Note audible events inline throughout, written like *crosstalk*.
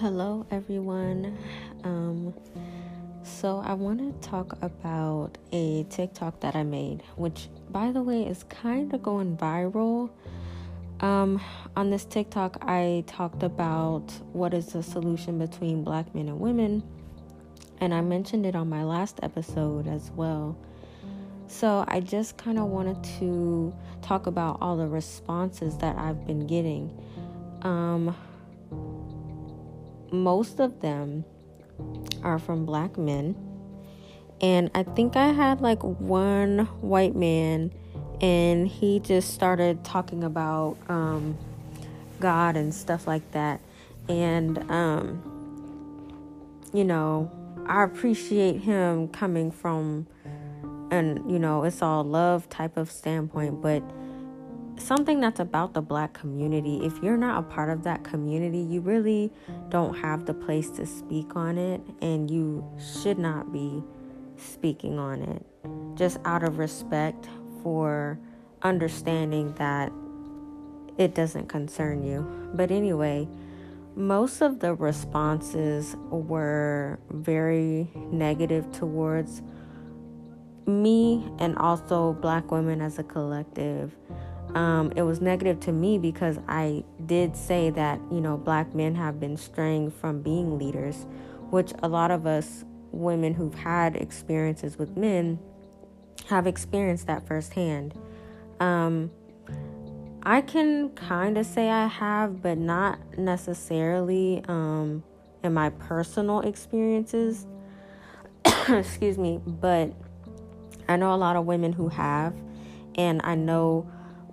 Hello, everyone. Um, so, I want to talk about a TikTok that I made, which, by the way, is kind of going viral. Um, on this TikTok, I talked about what is the solution between black men and women, and I mentioned it on my last episode as well. So, I just kind of wanted to talk about all the responses that I've been getting. Um, most of them are from black men. And I think I had like one white man, and he just started talking about um, God and stuff like that. And, um, you know, I appreciate him coming from, and, you know, it's all love type of standpoint, but something that's about the black community. If you're not a part of that community, you really don't have the place to speak on it, and you should not be speaking on it just out of respect for understanding that it doesn't concern you. But anyway, most of the responses were very negative towards me and also black women as a collective um, it was negative to me because I did say that, you know, black men have been straying from being leaders, which a lot of us women who've had experiences with men have experienced that firsthand. Um, I can kind of say I have, but not necessarily um, in my personal experiences. *coughs* Excuse me, but I know a lot of women who have, and I know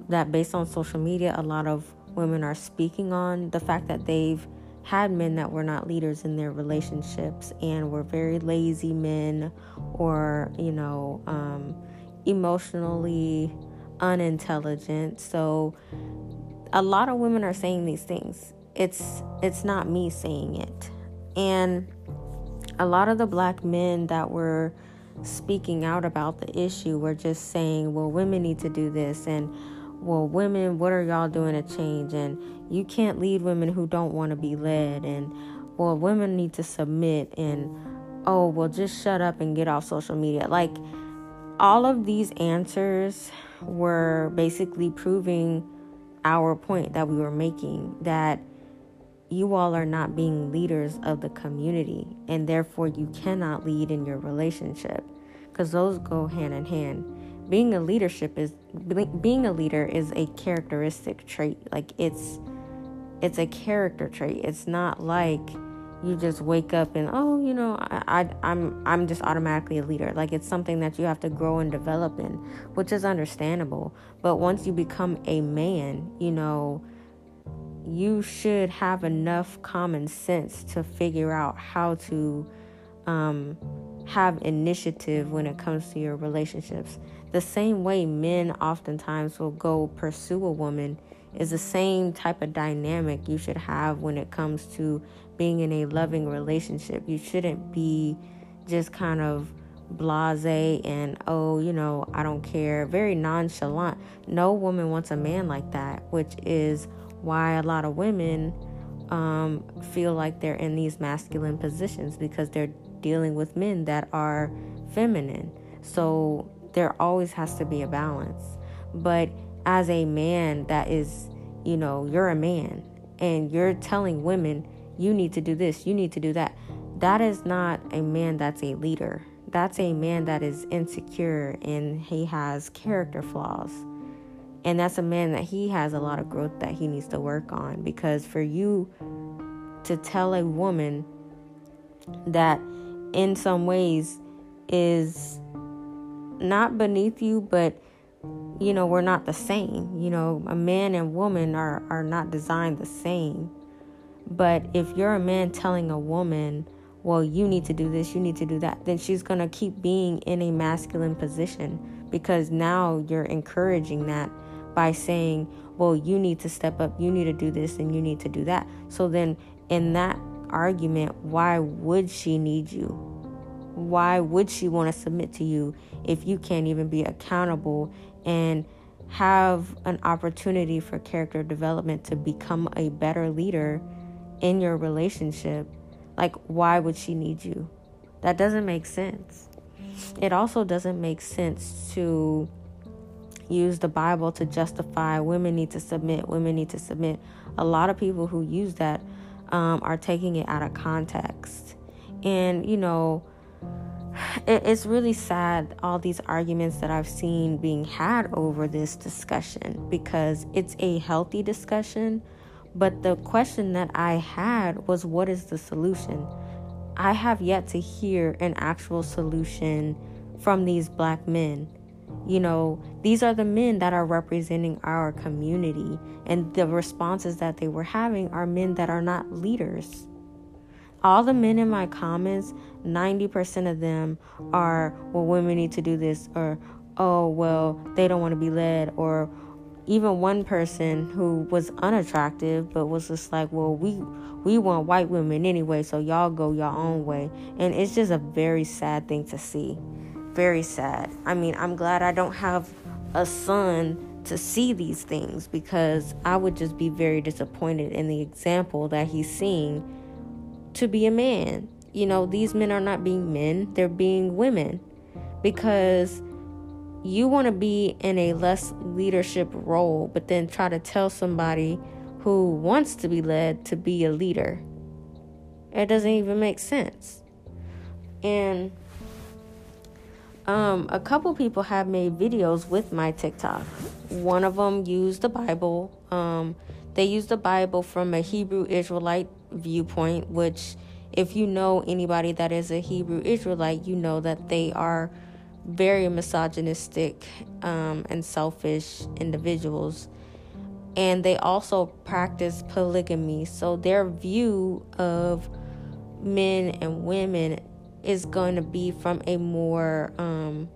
that based on social media, a lot of women are speaking on the fact that they've had men that were not leaders in their relationships and were very lazy men or, you know, um, emotionally unintelligent. So a lot of women are saying these things. It's it's not me saying it. And a lot of the black men that were speaking out about the issue were just saying, well, women need to do this and well, women, what are y'all doing to change? And you can't lead women who don't want to be led. And, well, women need to submit. And, oh, well, just shut up and get off social media. Like, all of these answers were basically proving our point that we were making that you all are not being leaders of the community, and therefore you cannot lead in your relationship because those go hand in hand being a leadership is being a leader is a characteristic trait. Like it's it's a character trait. It's not like you just wake up and oh you know I, I i'm i'm just automatically a leader. Like it's something that you have to grow and develop in which is understandable. But once you become a man you know you should have enough common sense to figure out how to um, have initiative when it comes to your relationships the same way men oftentimes will go pursue a woman is the same type of dynamic you should have when it comes to being in a loving relationship. You shouldn't be just kind of blase and oh, you know, I don't care, very nonchalant. No woman wants a man like that, which is why a lot of women um, feel like they're in these masculine positions because they're dealing with men that are feminine. So there always has to be a balance. But as a man that is, you know, you're a man and you're telling women, you need to do this, you need to do that. That is not a man that's a leader. That's a man that is insecure and he has character flaws. And that's a man that he has a lot of growth that he needs to work on because for you to tell a woman that in some ways is not beneath you, but you know, we're not the same. You know, a man and woman are, are not designed the same. But if you're a man telling a woman, well, you need to do this, you need to do that, then she's going to keep being in a masculine position because now you're encouraging that by saying, well, you need to step up, you need to do this, and you need to do that. So then, in that argument, why would she need you? Why would she want to submit to you if you can't even be accountable and have an opportunity for character development to become a better leader in your relationship, like, why would she need you? That doesn't make sense. It also doesn't make sense to use the Bible to justify women need to submit, women need to submit. A lot of people who use that um, are taking it out of context. And, you know, it, it's really sad all these arguments that I've seen being had over this discussion because it's a healthy discussion. But the question that I had was, what is the solution? I have yet to hear an actual solution from these black men. You know, these are the men that are representing our community, and the responses that they were having are men that are not leaders. All the men in my comments, 90% of them are, well, women need to do this, or, oh, well, they don't want to be led, or even one person who was unattractive but was just like well we we want white women anyway so y'all go your own way and it's just a very sad thing to see very sad. I mean, I'm glad I don't have a son to see these things because I would just be very disappointed in the example that he's seeing to be a man. You know, these men are not being men, they're being women because you want to be in a less leadership role, but then try to tell somebody who wants to be led to be a leader. It doesn't even make sense. And um, a couple people have made videos with my TikTok. One of them used the Bible. Um, they use the Bible from a Hebrew Israelite viewpoint, which, if you know anybody that is a Hebrew Israelite, you know that they are very misogynistic um, and selfish individuals. And they also practice polygamy. So their view of men and women is going to be from a more um,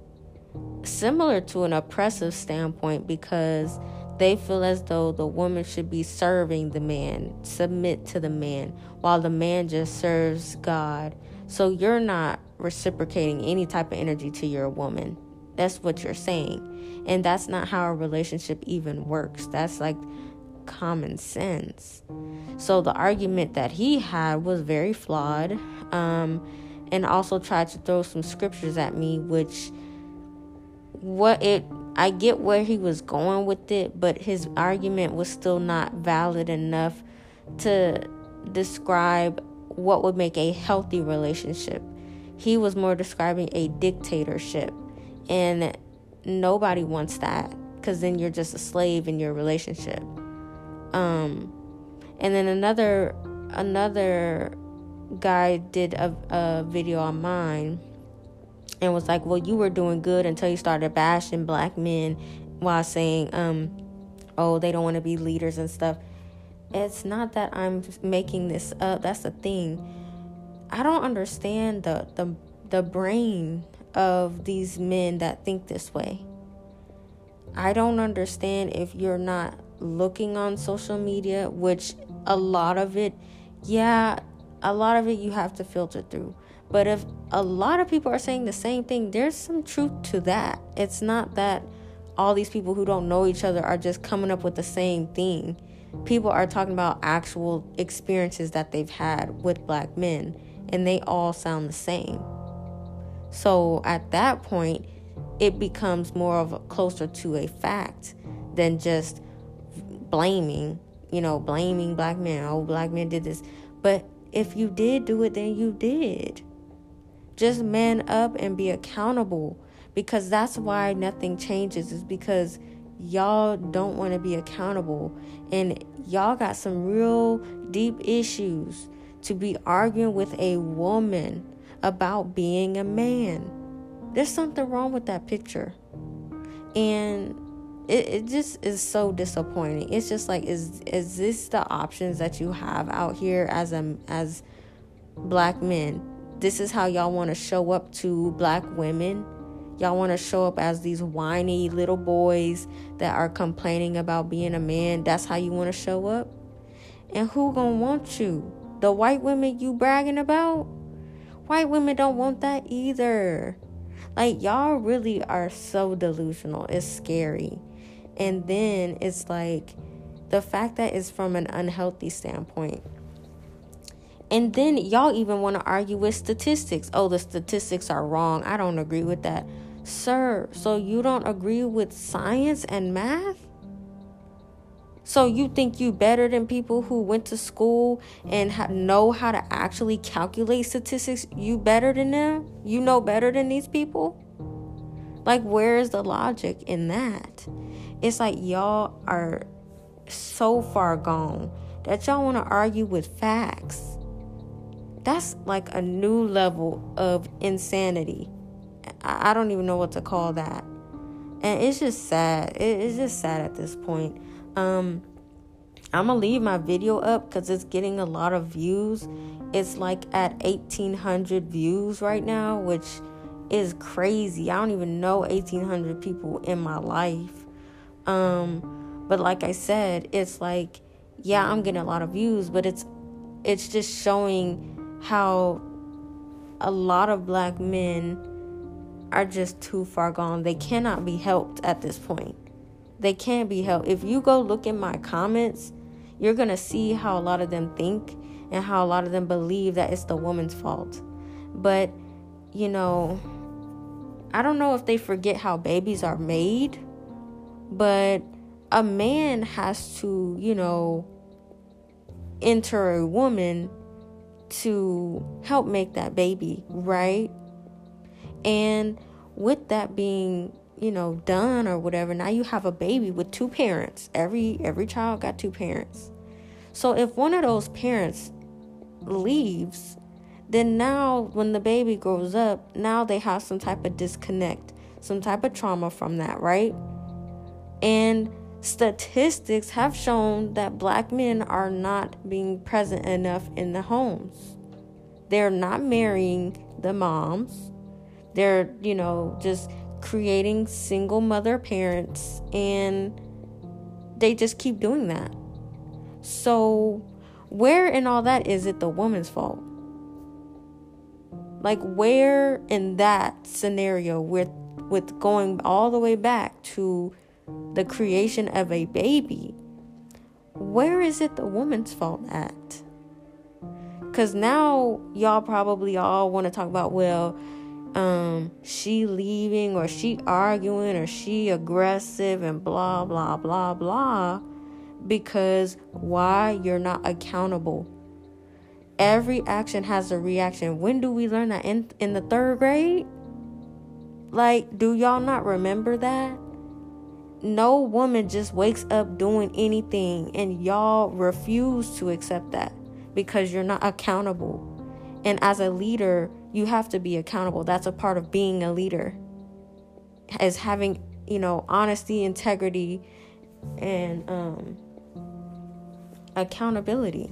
similar to an oppressive standpoint because they feel as though the woman should be serving the man, submit to the man, while the man just serves God. So you're not reciprocating any type of energy to your woman. That's what you're saying. And that's not how a relationship even works. That's like common sense. So the argument that he had was very flawed. Um, and also tried to throw some scriptures at me which what it I get where he was going with it but his argument was still not valid enough to describe what would make a healthy relationship. He was more describing a dictatorship and nobody wants that cuz then you're just a slave in your relationship. Um and then another another guy did a, a video on mine and was like, "Well, you were doing good until you started bashing black men while saying, um, oh, they don't want to be leaders and stuff." It's not that I'm making this up. That's the thing. I don't understand the the the brain of these men that think this way. I don't understand if you're not looking on social media, which a lot of it, yeah, a lot of it you have to filter through. But if a lot of people are saying the same thing, there's some truth to that. It's not that all these people who don't know each other are just coming up with the same thing. People are talking about actual experiences that they've had with black men, and they all sound the same. So at that point, it becomes more of a, closer to a fact than just blaming, you know, blaming black men. Oh, black men did this. But if you did do it, then you did. Just man up and be accountable because that's why nothing changes, is because y'all don't want to be accountable and y'all got some real deep issues to be arguing with a woman about being a man. There's something wrong with that picture. And it, it just is so disappointing. It's just like is is this the options that you have out here as a as black men? This is how y'all want to show up to black women. Y'all want to show up as these whiny little boys that are complaining about being a man. That's how you want to show up? And who to want you? The white women you bragging about? White women don't want that either. Like y'all really are so delusional. It's scary. And then it's like the fact that it's from an unhealthy standpoint. And then y'all even want to argue with statistics. Oh, the statistics are wrong. I don't agree with that. Sir, so you don't agree with science and math? So you think you better than people who went to school and ha- know how to actually calculate statistics? You better than them? You know better than these people? Like where is the logic in that? It's like y'all are so far gone that y'all want to argue with facts. That's like a new level of insanity. I, don't even know what to call that. And it's just sad. It, it's just sad at this point. Um, I'm gonna leave my video up because it's getting a lot of views. It's like at 1800 views right now, which is crazy. I don't even know 1800 people in my life. Um, but like I said, it's like, yeah, I'm getting a lot of views, but it's it's just showing how a lot of black men are just too far gone. They cannot be helped at this point. They can't be helped. If you go look in my comments, you're going to see how a lot of them think and how a lot of them believe that it's the woman's fault. But, you know, I don't know if they forget how babies are made, but a man has to, you know, enter a woman to help make that baby, right? And with that being, you know, done or whatever, now you have a baby with two parents. Every every child got two parents. So if one of those parents leaves, then now when the baby grows up, now they have some type of disconnect, some type of trauma from that, right? And statistics have shown that black men are not being present enough in the homes. They're not marrying the moms. They're, you know, just creating single mother parents and they just keep doing that. So, where in all that is it the woman's fault? Like where in that scenario with with going all the way back to the creation of a baby, where is it the woman's fault at? Cuz now y'all probably all want to talk about well, um, she leaving or she arguing or she aggressive and blah blah blah blah because why you're not accountable? Every action has a reaction. When do we learn that in in the third grade? Like do y'all not remember that no woman just wakes up doing anything and y'all refuse to accept that because you're not accountable and as a leader you have to be accountable. That's a part of being a leader. As having, you know, honesty, integrity, and um, accountability.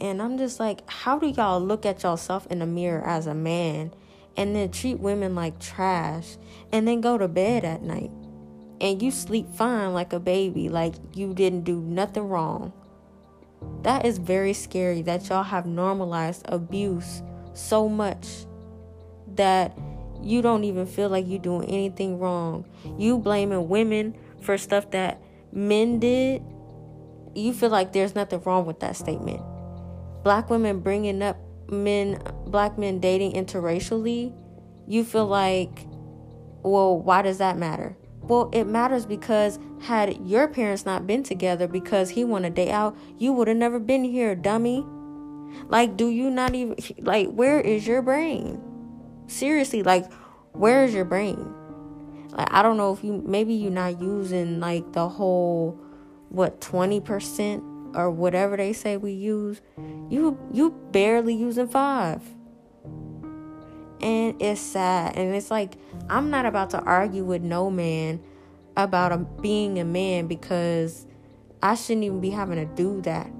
And I'm just like, how do y'all look at yourself in the mirror as a man and then treat women like trash and then go to bed at night? And you sleep fine like a baby, like you didn't do nothing wrong. That is very scary that y'all have normalized abuse so much that you don't even feel like you're doing anything wrong. You blaming women for stuff that men did. You feel like there's nothing wrong with that statement. Black women bringing up men, black men dating interracially. You feel like, well, why does that matter? Well, it matters because had your parents not been together because he wanted a day out, you would have never been here, dummy. Like, do you not even, *laughs* like, where is your brain? Seriously, like, where is your brain? Like, I don't know if you, maybe you're not using, like, the whole, what, 20% or whatever they say we use. You, you barely using five. And it's sad. And it's like, I'm not about to argue with no man about a, being a man because I shouldn't even be having to do that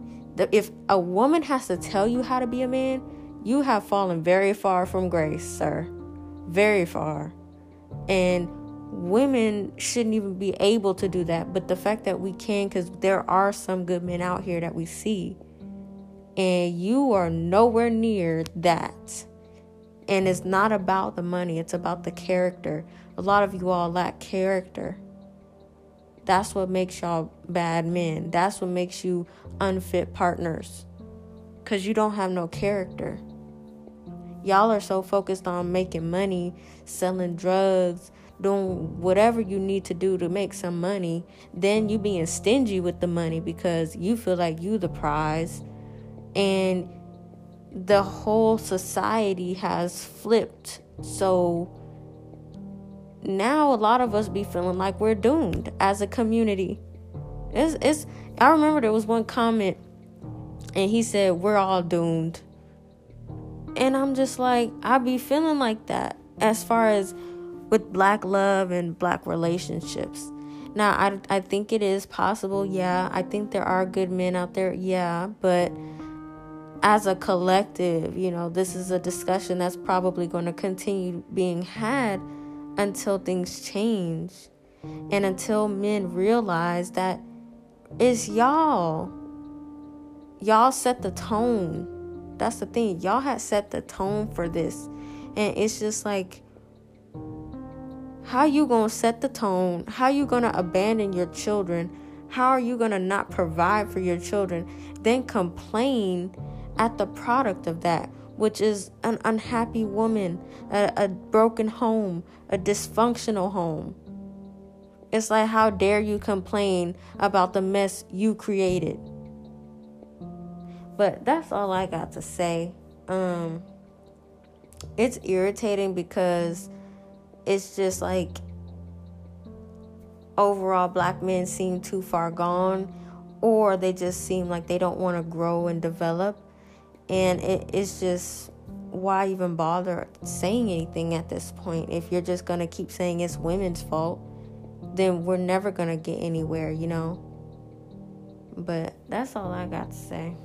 if a woman has to tell you how to be a man, you have fallen very far from grace, sir. Very far. And women shouldn't even be able to do that. But the fact that we can, because there are some good men out here that we see, and you are nowhere near that. And it's not about the money, it's about the character. A lot of you all lack character. That's what makes y'all bad men. That's what makes you unfit partners. because you don't have no character. Y'all are so focused on making money, selling drugs, doing whatever you need to do to make some money. Then you being stingy with the money because you feel like you the prize. And the whole society has flipped. So now a lot of us be feeling like we're doomed as a community. It's, it's I remember there was one comment and he said we're all doomed. And I'm just like I be feeling like that as far as with black love and black relationships. Now I I think it is possible. Yeah, I think there are good men out there. Yeah, but as a collective, you know, this is a discussion that's probably going to continue being had until things change and until men realize that it's y'all. Y'all set the tone. That's the thing. Y'all had set the tone for this. And it's just like how you going to set the tone? How you going to abandon your children? How are you going to not provide for your children? Then complain at the product of that, which is an unhappy woman, a, a broken home, a dysfunctional home. It's like, how dare you complain about the mess you created? But that's all I got to say. Um, it's irritating because it's just like overall black men seem too far gone or they just seem like they don't want to grow and develop and it, it's just why even bother saying anything at this point? If you're just going to keep saying it's women's fault, then we're never going to get anywhere, you know? But that's all I got to say.